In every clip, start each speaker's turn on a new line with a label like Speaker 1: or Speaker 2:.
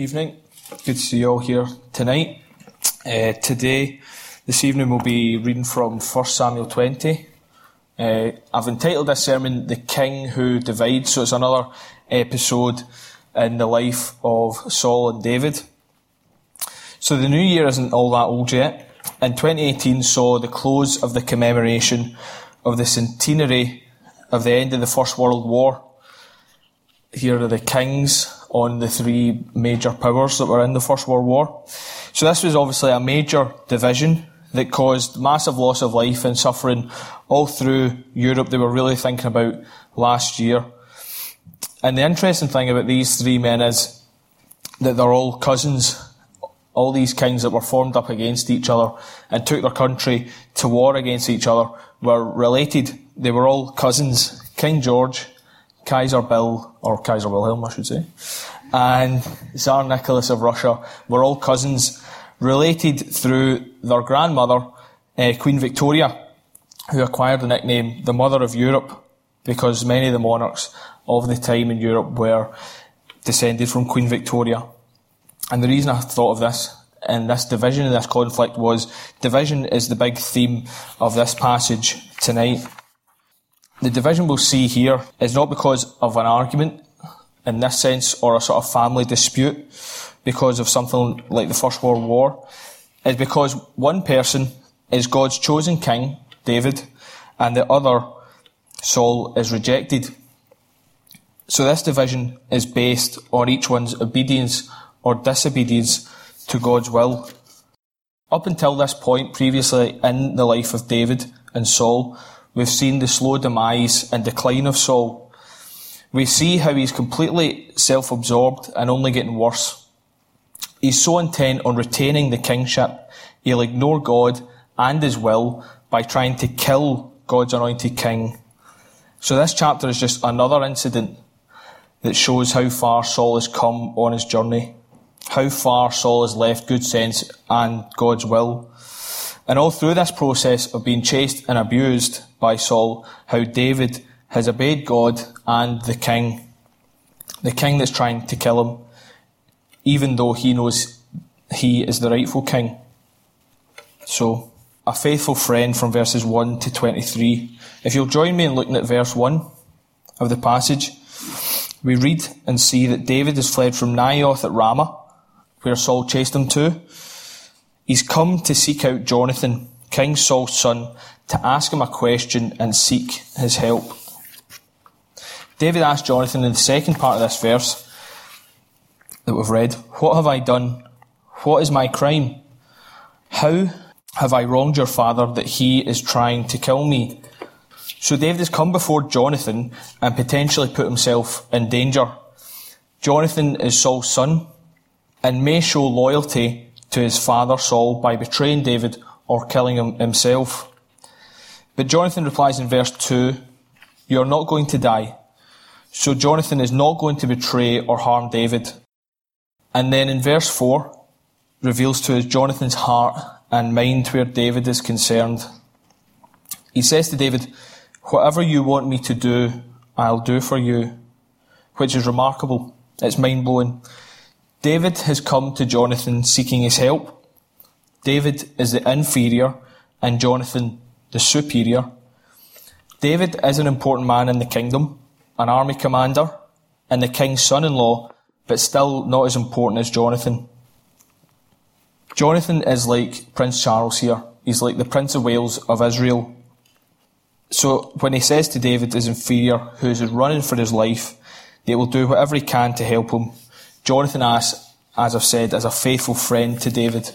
Speaker 1: Evening. Good to see you all here tonight. Uh, today, this evening, we'll be reading from 1 Samuel 20. Uh, I've entitled this sermon The King Who Divides, so it's another episode in the life of Saul and David. So the new year isn't all that old yet, and 2018 saw the close of the commemoration of the centenary of the end of the First World War. Here are the kings on the three major powers that were in the First World War. So this was obviously a major division that caused massive loss of life and suffering all through Europe. They were really thinking about last year. And the interesting thing about these three men is that they're all cousins. All these kings that were formed up against each other and took their country to war against each other were related. They were all cousins. King George Kaiser Bill, or Kaiser Wilhelm, I should say, and Tsar Nicholas of Russia were all cousins related through their grandmother, uh, Queen Victoria, who acquired the nickname the Mother of Europe because many of the monarchs of the time in Europe were descended from Queen Victoria. And the reason I thought of this and this division and this conflict was division is the big theme of this passage tonight. The division we'll see here is not because of an argument in this sense or a sort of family dispute because of something like the First World War. It's because one person is God's chosen king, David, and the other, Saul, is rejected. So this division is based on each one's obedience or disobedience to God's will. Up until this point, previously in the life of David and Saul, We've seen the slow demise and decline of Saul. We see how he's completely self-absorbed and only getting worse. He's so intent on retaining the kingship, he'll ignore God and his will by trying to kill God's anointed king. So this chapter is just another incident that shows how far Saul has come on his journey, how far Saul has left good sense and God's will. And all through this process of being chased and abused by Saul, how David has obeyed God and the king, the king that's trying to kill him, even though he knows he is the rightful king. So, a faithful friend from verses 1 to 23. If you'll join me in looking at verse 1 of the passage, we read and see that David has fled from Naioth at Ramah, where Saul chased him to, He's come to seek out Jonathan, King Saul's son, to ask him a question and seek his help. David asked Jonathan in the second part of this verse that we've read, What have I done? What is my crime? How have I wronged your father that he is trying to kill me? So David has come before Jonathan and potentially put himself in danger. Jonathan is Saul's son and may show loyalty to his father Saul by betraying David or killing him himself. But Jonathan replies in verse 2, You are not going to die. So Jonathan is not going to betray or harm David. And then in verse 4, reveals to us Jonathan's heart and mind where David is concerned. He says to David, Whatever you want me to do, I'll do for you. Which is remarkable. It's mind blowing. David has come to Jonathan seeking his help. David is the inferior and Jonathan the superior. David is an important man in the kingdom, an army commander, and the king's son-in-law, but still not as important as Jonathan. Jonathan is like Prince Charles here. He's like the Prince of Wales of Israel. So when he says to David, his inferior, who is running for his life, they will do whatever he can to help him Jonathan as, as I've said, as a faithful friend to David.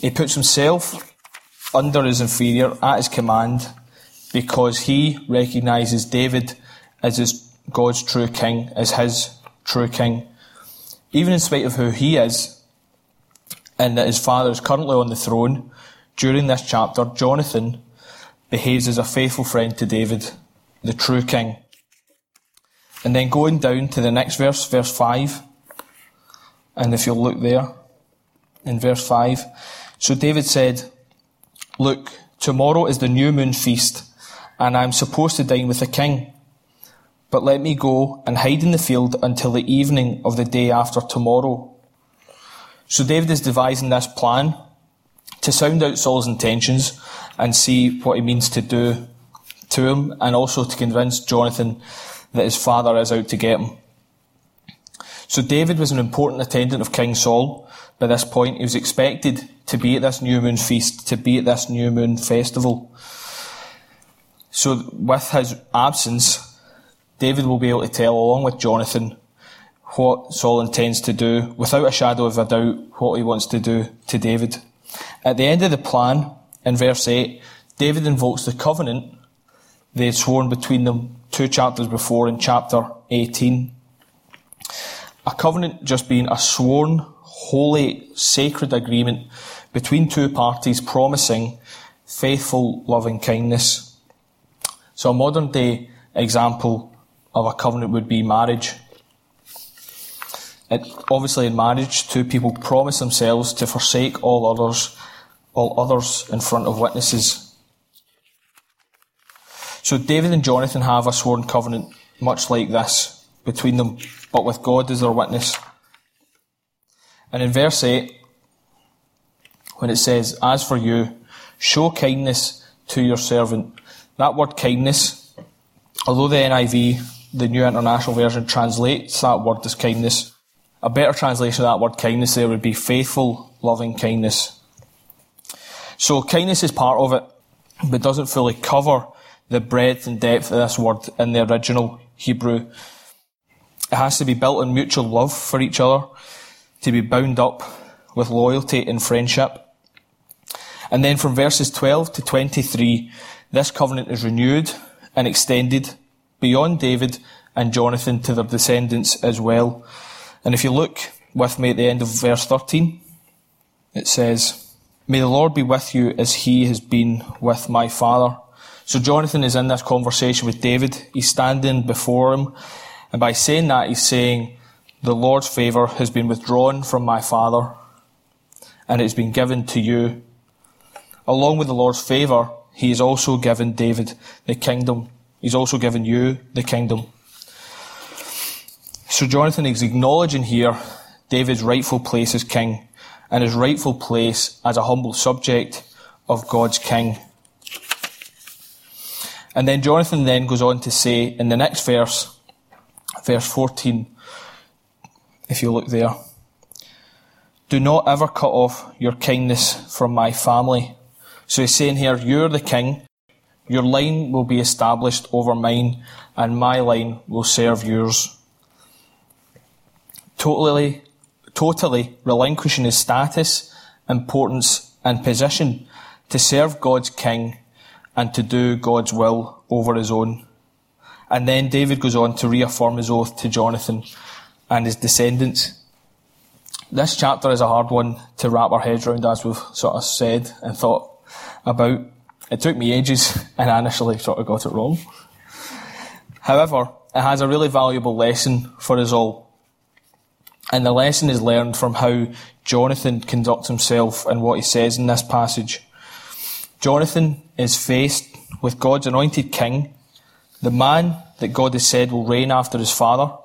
Speaker 1: He puts himself under his inferior at his command because he recognises David as his God's true king, as his true king. Even in spite of who he is, and that his father is currently on the throne, during this chapter, Jonathan behaves as a faithful friend to David, the true king. And then going down to the next verse, verse 5, and if you'll look there in verse 5. So David said, Look, tomorrow is the new moon feast, and I am supposed to dine with the king. But let me go and hide in the field until the evening of the day after tomorrow. So David is devising this plan to sound out Saul's intentions and see what he means to do to him, and also to convince Jonathan that his father is out to get him. So David was an important attendant of King Saul. By this point, he was expected to be at this new moon feast, to be at this new moon festival. So with his absence, David will be able to tell, along with Jonathan, what Saul intends to do, without a shadow of a doubt, what he wants to do to David. At the end of the plan, in verse 8, David invokes the covenant they had sworn between them two chapters before in chapter 18. A covenant just being a sworn, holy, sacred agreement between two parties promising faithful, loving kindness. So a modern day example of a covenant would be marriage. It, obviously in marriage, two people promise themselves to forsake all others, all others in front of witnesses. So David and Jonathan have a sworn covenant much like this between them, but with God as their witness. And in verse 8, when it says, As for you, show kindness to your servant. That word kindness, although the NIV, the New International Version, translates that word as kindness, a better translation of that word kindness there would be faithful, loving kindness. So kindness is part of it, but doesn't fully cover the breadth and depth of this word in the original Hebrew. It has to be built on mutual love for each other, to be bound up with loyalty and friendship. And then from verses 12 to 23, this covenant is renewed and extended beyond David and Jonathan to their descendants as well. And if you look with me at the end of verse 13, it says, May the Lord be with you as he has been with my father. So Jonathan is in this conversation with David. He's standing before him. And by saying that, he's saying, the Lord's favour has been withdrawn from my father and it has been given to you. Along with the Lord's favour, he has also given David the kingdom. He's also given you the kingdom. So Jonathan is acknowledging here David's rightful place as king and his rightful place as a humble subject of God's king. And then Jonathan then goes on to say in the next verse, verse 14, if you look there, do not ever cut off your kindness from my family. So he's saying here, you're the king, your line will be established over mine, and my line will serve yours. Totally, totally relinquishing his status, importance, and position to serve God's king and to do God's will over his own. And then David goes on to reaffirm his oath to Jonathan and his descendants. This chapter is a hard one to wrap our heads around, as we've sort of said and thought about. It took me ages, and I initially sort of got it wrong. However, it has a really valuable lesson for us all. And the lesson is learned from how Jonathan conducts himself and what he says in this passage. Jonathan is faced with God's anointed king, the man that God has said will reign after his father,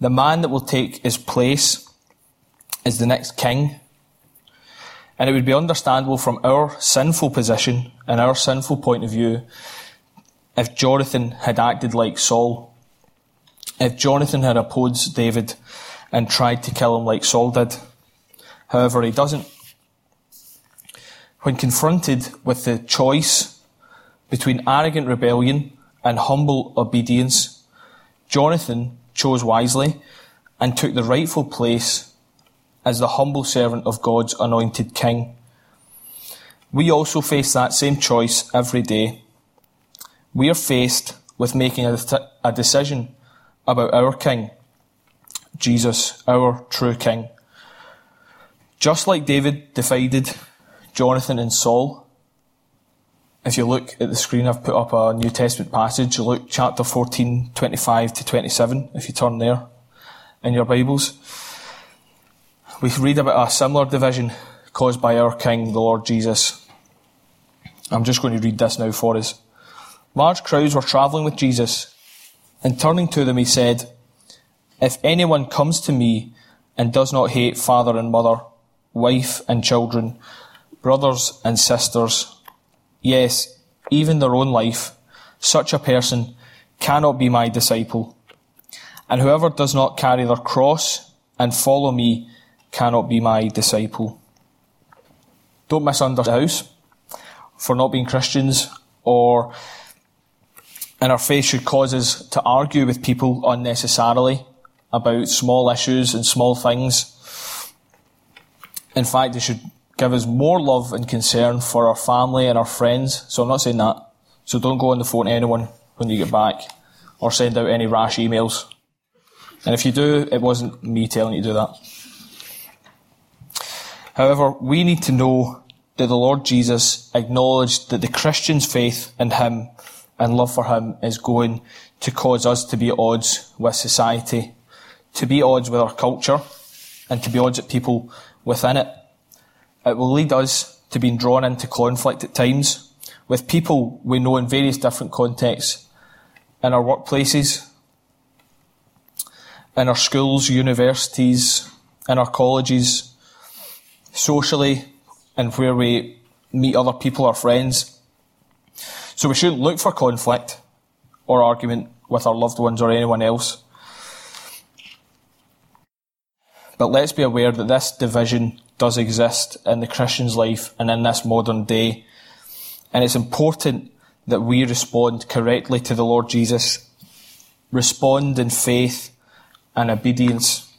Speaker 1: the man that will take his place as the next king. And it would be understandable from our sinful position and our sinful point of view if Jonathan had acted like Saul, if Jonathan had opposed David and tried to kill him like Saul did. However, he doesn't. When confronted with the choice between arrogant rebellion and humble obedience, Jonathan chose wisely and took the rightful place as the humble servant of God's anointed king. We also face that same choice every day. We are faced with making a, a decision about our king, Jesus, our true king. Just like David divided Jonathan and Saul. If you look at the screen, I've put up a New Testament passage, Luke chapter 14, 25 to 27, if you turn there in your Bibles. We read about a similar division caused by our King, the Lord Jesus. I'm just going to read this now for us. Large crowds were travelling with Jesus, and turning to them, he said, If anyone comes to me and does not hate father and mother, wife and children, brothers and sisters, yes, even their own life, such a person cannot be my disciple. And whoever does not carry their cross and follow me cannot be my disciple. Don't misunderstand the house for not being Christians or in our faith should cause us to argue with people unnecessarily about small issues and small things. In fact, it should give us more love and concern for our family and our friends. So I'm not saying that. So don't go on the phone to anyone when you get back or send out any rash emails. And if you do, it wasn't me telling you to do that. However, we need to know that the Lord Jesus acknowledged that the Christian's faith in Him and love for Him is going to cause us to be at odds with society, to be at odds with our culture, and to be at odds with people within it. It will lead us to being drawn into conflict at times with people we know in various different contexts, in our workplaces, in our schools, universities, in our colleges, socially, and where we meet other people or friends. So we shouldn't look for conflict or argument with our loved ones or anyone else. But let's be aware that this division does exist in the Christian's life and in this modern day. And it's important that we respond correctly to the Lord Jesus, respond in faith and obedience.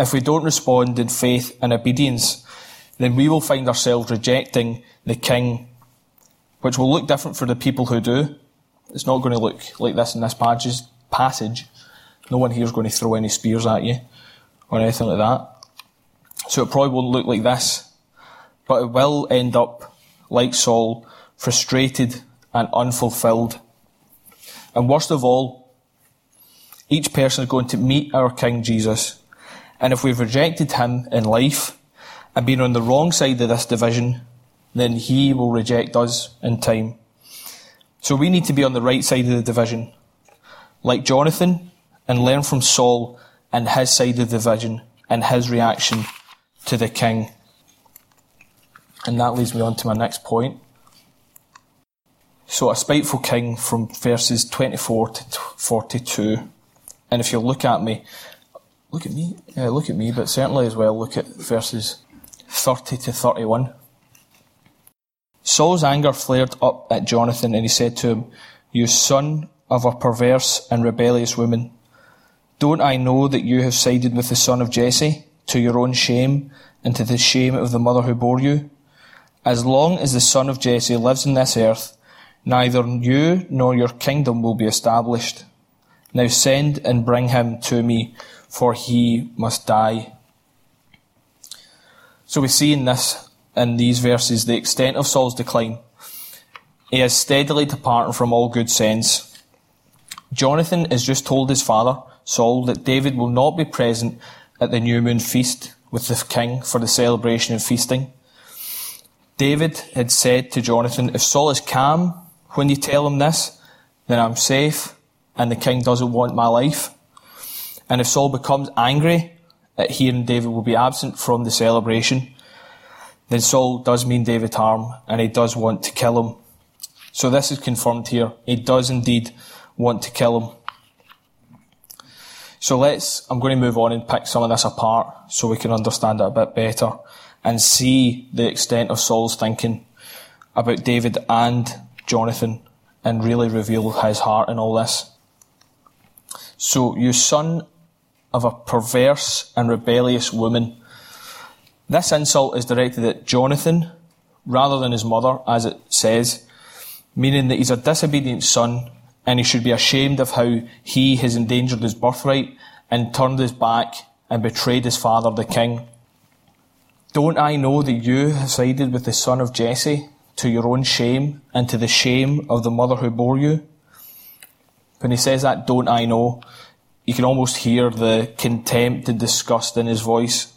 Speaker 1: If we don't respond in faith and obedience, then we will find ourselves rejecting the King, which will look different for the people who do. It's not going to look like this in this passage. No one here is going to throw any spears at you or anything like that. So it probably won't look like this, but it will end up like Saul, frustrated and unfulfilled. And worst of all, each person is going to meet our King Jesus. And if we've rejected him in life, and been on the wrong side of this division, then he will reject us in time. So we need to be on the right side of the division, like Jonathan, and learn from Saul and his side of the division and his reaction to the king. And that leads me on to my next point. So, a spiteful king from verses 24 to 42. And if you look at me, look at me, yeah, look at me, but certainly as well look at verses 30 to 31. Saul's anger flared up at Jonathan, and he said to him, You son of a perverse and rebellious woman, don't I know that you have sided with the son of Jesse, to your own shame, and to the shame of the mother who bore you? As long as the son of Jesse lives in this earth, neither you nor your kingdom will be established. Now send and bring him to me, for he must die. So we see in this, in these verses, the extent of Saul's decline. He is steadily departing from all good sense. Jonathan has just told his father, Saul, that David will not be present at the new moon feast with the king for the celebration and feasting. David had said to Jonathan, if Saul is calm when you tell him this, then I'm safe and the king doesn't want my life. And if Saul becomes angry that he and David will be absent from the celebration, then Saul does mean David harm and he does want to kill him. So this is confirmed here. He does indeed want to kill him. So let's, I'm going to move on and pick some of this apart so we can understand it a bit better and see the extent of Saul's thinking about David and Jonathan and really reveal his heart in all this. So, you son of a perverse and rebellious woman. This insult is directed at Jonathan rather than his mother, as it says, meaning that he's a disobedient son and he should be ashamed of how he has endangered his birthright and turned his back and betrayed his father, the king. Don't I know that you have sided with the son of Jesse to your own shame and to the shame of the mother who bore you? When he says that, don't I know, you can almost hear the contempt and disgust in his voice.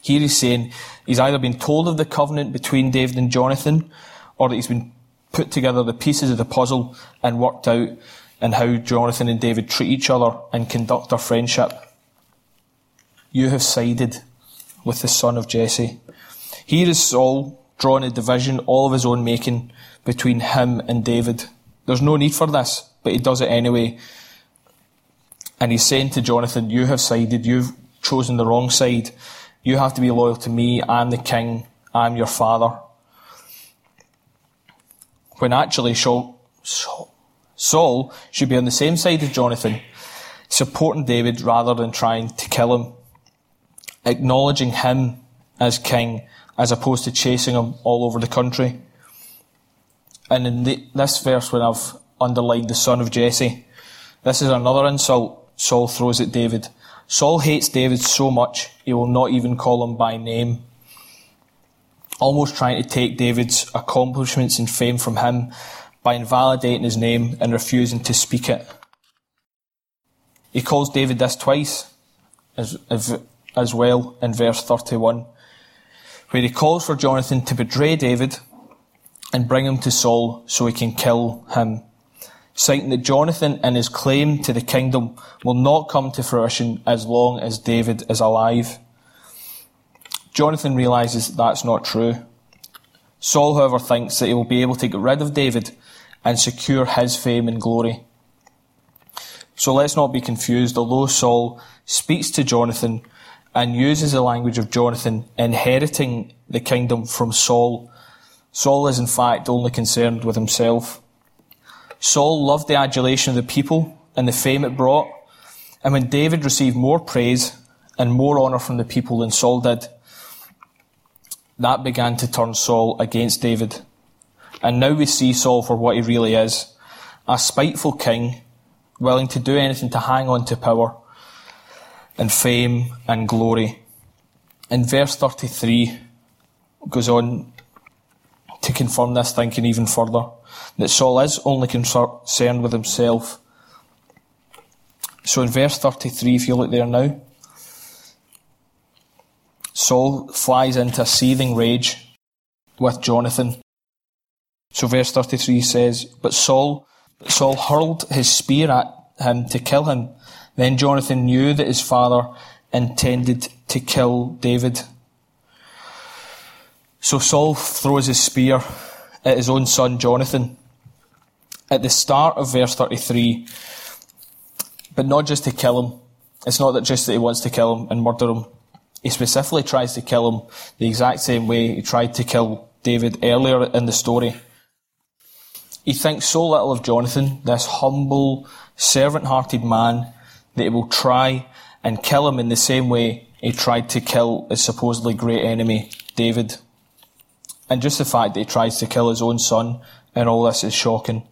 Speaker 1: Here he's saying he's either been told of the covenant between David and Jonathan, or that he's been put together the pieces of the puzzle and worked out and how Jonathan and David treat each other and conduct their friendship. you have sided with the son of Jesse. Here is Saul drawing a division all of his own making between him and David. There's no need for this, but he does it anyway. And he's saying to Jonathan, You have sided, you've chosen the wrong side. You have to be loyal to me. I'm the king. I'm your father. When actually Saul, should be on the same side as Jonathan, supporting David rather than trying to kill him, acknowledging him as king as opposed to chasing him all over the country. And in the, this verse, when I've underlined the son of Jesse, this is another insult Saul throws at David. Saul hates David so much, he will not even call him by name. Almost trying to take David's accomplishments and fame from him by invalidating his name and refusing to speak it. He calls David this twice as, as, as well in verse 31, where he calls for Jonathan to betray David and bring him to Saul so he can kill him, citing that Jonathan and his claim to the kingdom will not come to fruition as long as David is alive. Jonathan realizes that that's not true. Saul, however, thinks that he will be able to get rid of David and secure his fame and glory. So let's not be confused. Although Saul speaks to Jonathan and uses the language of Jonathan, inheriting the kingdom from Saul, Saul is in fact only concerned with himself. Saul loved the adulation of the people and the fame it brought. And when David received more praise and more honour from the people than Saul did, that began to turn Saul against David. And now we see Saul for what he really is a spiteful king, willing to do anything to hang on to power and fame and glory. In verse 33, goes on to confirm this thinking even further that Saul is only concerned with himself. So in verse 33, if you look there now, Saul flies into a seething rage with Jonathan. So verse 33 says, But Saul, Saul hurled his spear at him to kill him. Then Jonathan knew that his father intended to kill David. So Saul throws his spear at his own son Jonathan at the start of verse 33, but not just to kill him. It's not that just that he wants to kill him and murder him. He specifically tries to kill him the exact same way he tried to kill David earlier in the story. He thinks so little of Jonathan, this humble, servant-hearted man, that he will try and kill him in the same way he tried to kill his supposedly great enemy, David. And just the fact that he tries to kill his own son and all this is shocking.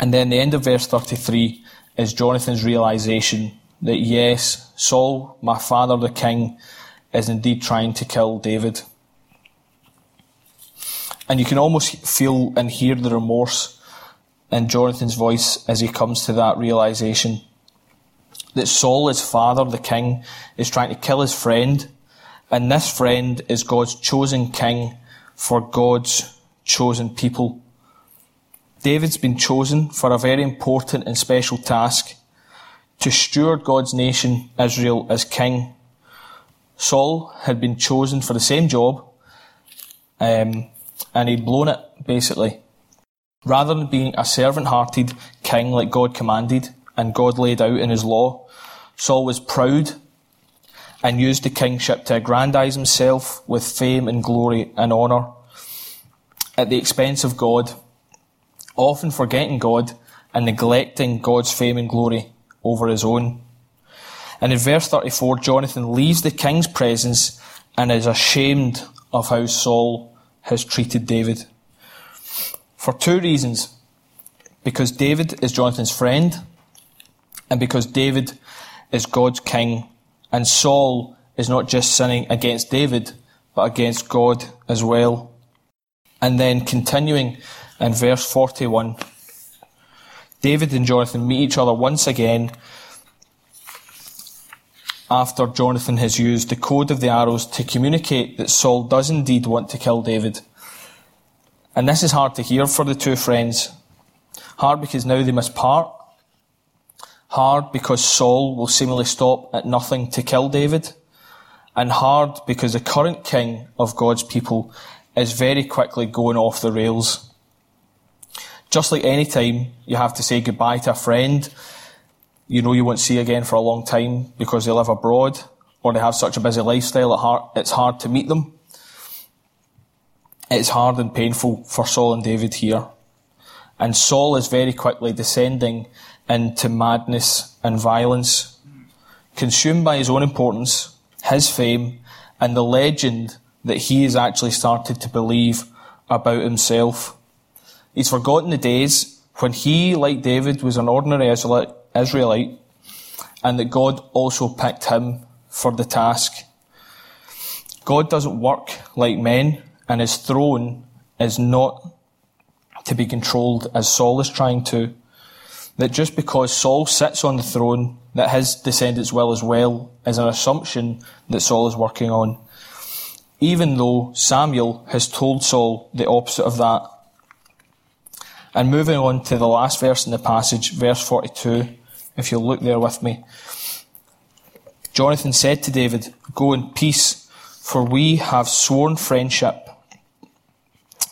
Speaker 1: And then the end of verse 33 is Jonathan's realization that yes, Saul, my father the king, is indeed trying to kill David. And you can almost feel and hear the remorse in Jonathan's voice as he comes to that realization that Saul, his father, the king, is trying to kill his friend, and this friend is God's chosen king for God's chosen people. David's been chosen for a very important and special task to steward God's nation, Israel, as king. Saul had been chosen for the same job, um, and he'd blown it, basically. Rather than being a servant hearted king like God commanded and God laid out in his law, Saul was proud and used the kingship to aggrandize himself with fame and glory and honour at the expense of God, often forgetting God and neglecting God's fame and glory over his own. And in verse 34, Jonathan leaves the king's presence and is ashamed of how Saul has treated David. For two reasons. Because David is Jonathan's friend, and because David is God's king, and Saul is not just sinning against David, but against God as well. And then continuing in verse 41, David and Jonathan meet each other once again after Jonathan has used the code of the arrows to communicate that Saul does indeed want to kill David. And this is hard to hear for the two friends. Hard because now they must part. Hard because Saul will seemingly stop at nothing to kill David. And hard because the current king of God's people is very quickly going off the rails. Just like any time you have to say goodbye to a friend you know you won't see again for a long time because they live abroad or they have such a busy lifestyle, at heart, it's hard to meet them. It's hard and painful for Saul and David here. And Saul is very quickly descending into madness and violence, consumed by his own importance, his fame, and the legend that he has actually started to believe about himself. He's forgotten the days when he, like David, was an ordinary Israelite, and that God also picked him for the task. God doesn't work like men, and his throne is not to be controlled as Saul is trying to. That just because Saul sits on the throne, that his descendants will as well, is an assumption that Saul is working on. Even though Samuel has told Saul the opposite of that. And moving on to the last verse in the passage, verse 42, if you'll look there with me. Jonathan said to David, Go in peace, for we have sworn friendship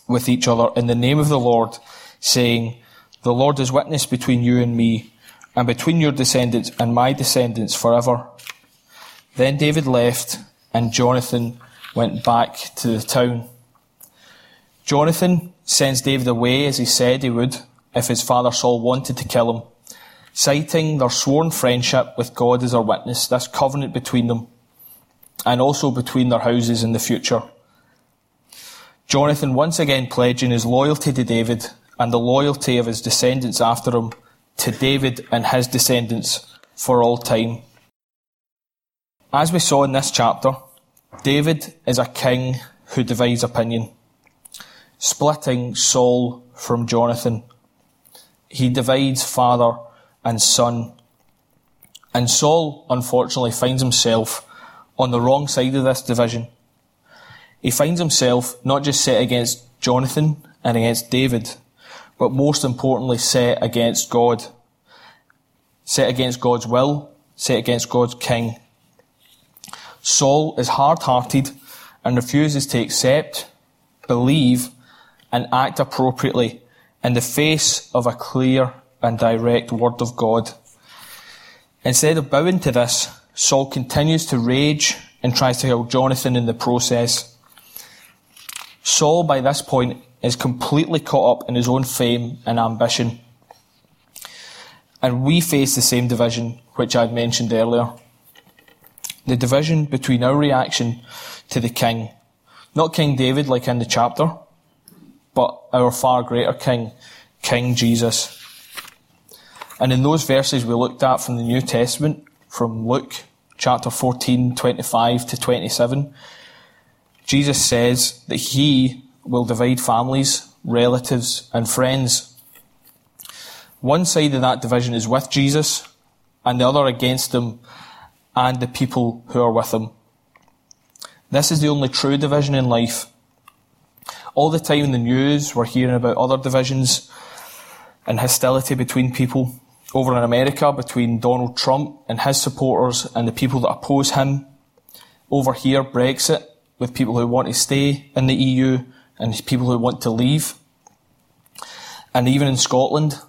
Speaker 1: with each other in the name of the Lord, saying, The Lord is witness between you and me, and between your descendants and my descendants forever. Then David left, and Jonathan went back to the town. Jonathan sends David away as he said he would if his father Saul wanted to kill him citing their sworn friendship with God as their witness, this covenant between them, and also between their houses in the future. Jonathan once again pledging his loyalty to David and the loyalty of his descendants after him to David and his descendants for all time. As we saw in this chapter, David is a king who divides opinion, splitting Saul from Jonathan. He divides father and son. And Saul, unfortunately, finds himself on the wrong side of this division. He finds himself not just set against Jonathan and against David, but most importantly, set against God. Set against God's will, set against God's king. Saul is hard hearted and refuses to accept, believe, and act appropriately in the face of a clear and direct word of God. Instead of bowing to this, Saul continues to rage and tries to kill Jonathan in the process. Saul, by this point, is completely caught up in his own fame and ambition. And we face the same division which I had mentioned earlier. The division between our reaction to the king, not King David like in the chapter, but our far greater king, King Jesus. And in those verses we looked at from the New Testament, from Luke chapter 14, 25 to 27, Jesus says that he will divide families, relatives, and friends. One side of that division is with Jesus, and the other against him and the people who are with him. This is the only true division in life. All the time in the news, we're hearing about other divisions and hostility between people over in America between Donald Trump and his supporters and the people that oppose him. Over here, Brexit, with people who want to stay in the EU and people who want to leave. And even in Scotland,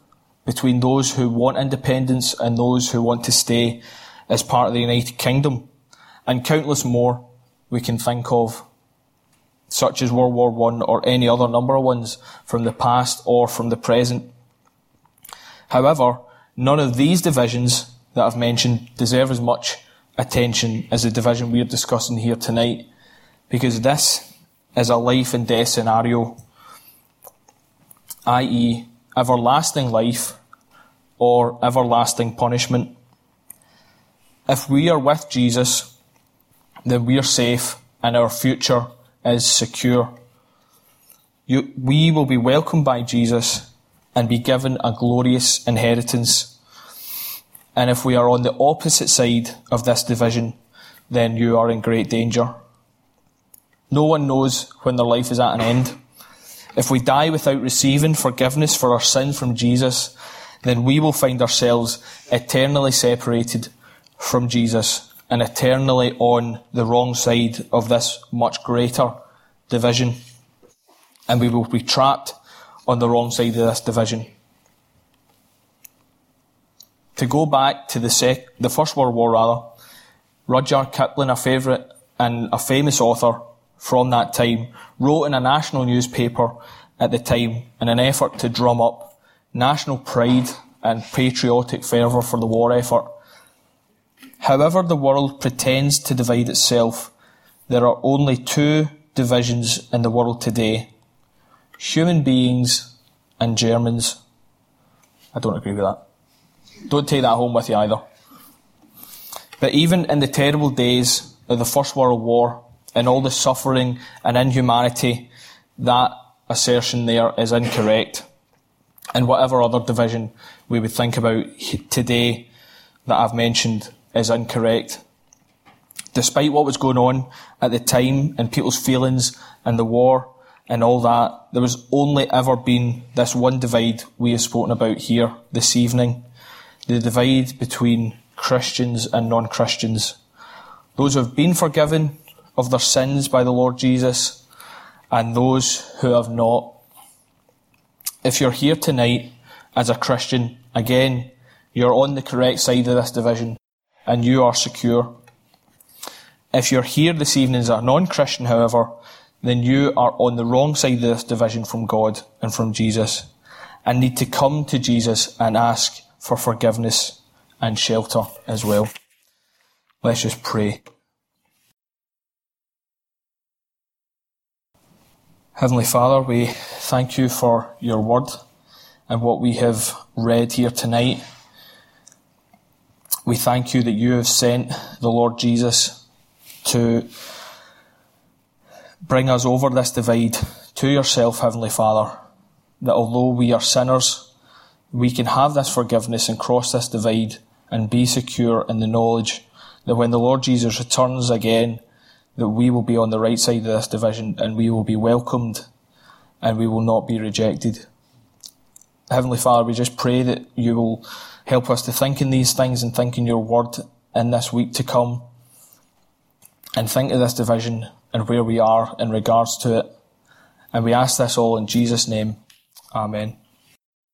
Speaker 1: between those who want independence and those who want to stay as part of the United Kingdom. And countless more we can think of, such as World War One or any other number of ones from the past or from the present. However, None of these divisions that I've mentioned deserve as much attention as the division we're discussing here tonight, because this is a life and death scenario, i.e., everlasting life or everlasting punishment. If we are with Jesus, then we are safe and our future is secure. You, we will be welcomed by Jesus and be given a glorious inheritance. And if we are on the opposite side of this division, then you are in great danger. No one knows when their life is at an end. If we die without receiving forgiveness for our sin from Jesus, then we will find ourselves eternally separated from Jesus and eternally on the wrong side of this much greater division. And we will be trapped on the wrong side of this division. To go back to the, sec- the First World War, rather, Rudyard Kipling, a favourite and a famous author from that time, wrote in a national newspaper at the time in an effort to drum up national pride and patriotic fervour for the war effort. However, the world pretends to divide itself, there are only two divisions in the world today human beings and Germans. I don't agree with that. Don't take that home with you either. But even in the terrible days of the First World War and all the suffering and inhumanity, that assertion there is incorrect. And whatever other division we would think about today that I've mentioned is incorrect. Despite what was going on at the time and people's feelings and the war and all that, there was only ever been this one divide we have spoken about here this evening. The divide between Christians and non-Christians. Those who have been forgiven of their sins by the Lord Jesus and those who have not. If you're here tonight as a Christian, again, you're on the correct side of this division and you are secure. If you're here this evening as a non-Christian, however, then you are on the wrong side of this division from God and from Jesus and need to come to Jesus and ask for forgiveness and shelter as well. Let's just pray. Heavenly Father, we thank you for your word and what we have read here tonight. We thank you that you have sent the Lord Jesus to bring us over this divide to yourself, Heavenly Father, that although we are sinners, we can have this forgiveness and cross this divide and be secure in the knowledge that when the Lord Jesus returns again, that we will be on the right side of this division and we will be welcomed and we will not be rejected. Heavenly Father, we just pray that you will help us to think in these things and think in your word in this week to come and think of this division and where we are in regards to it. And we ask this all in Jesus' name. Amen.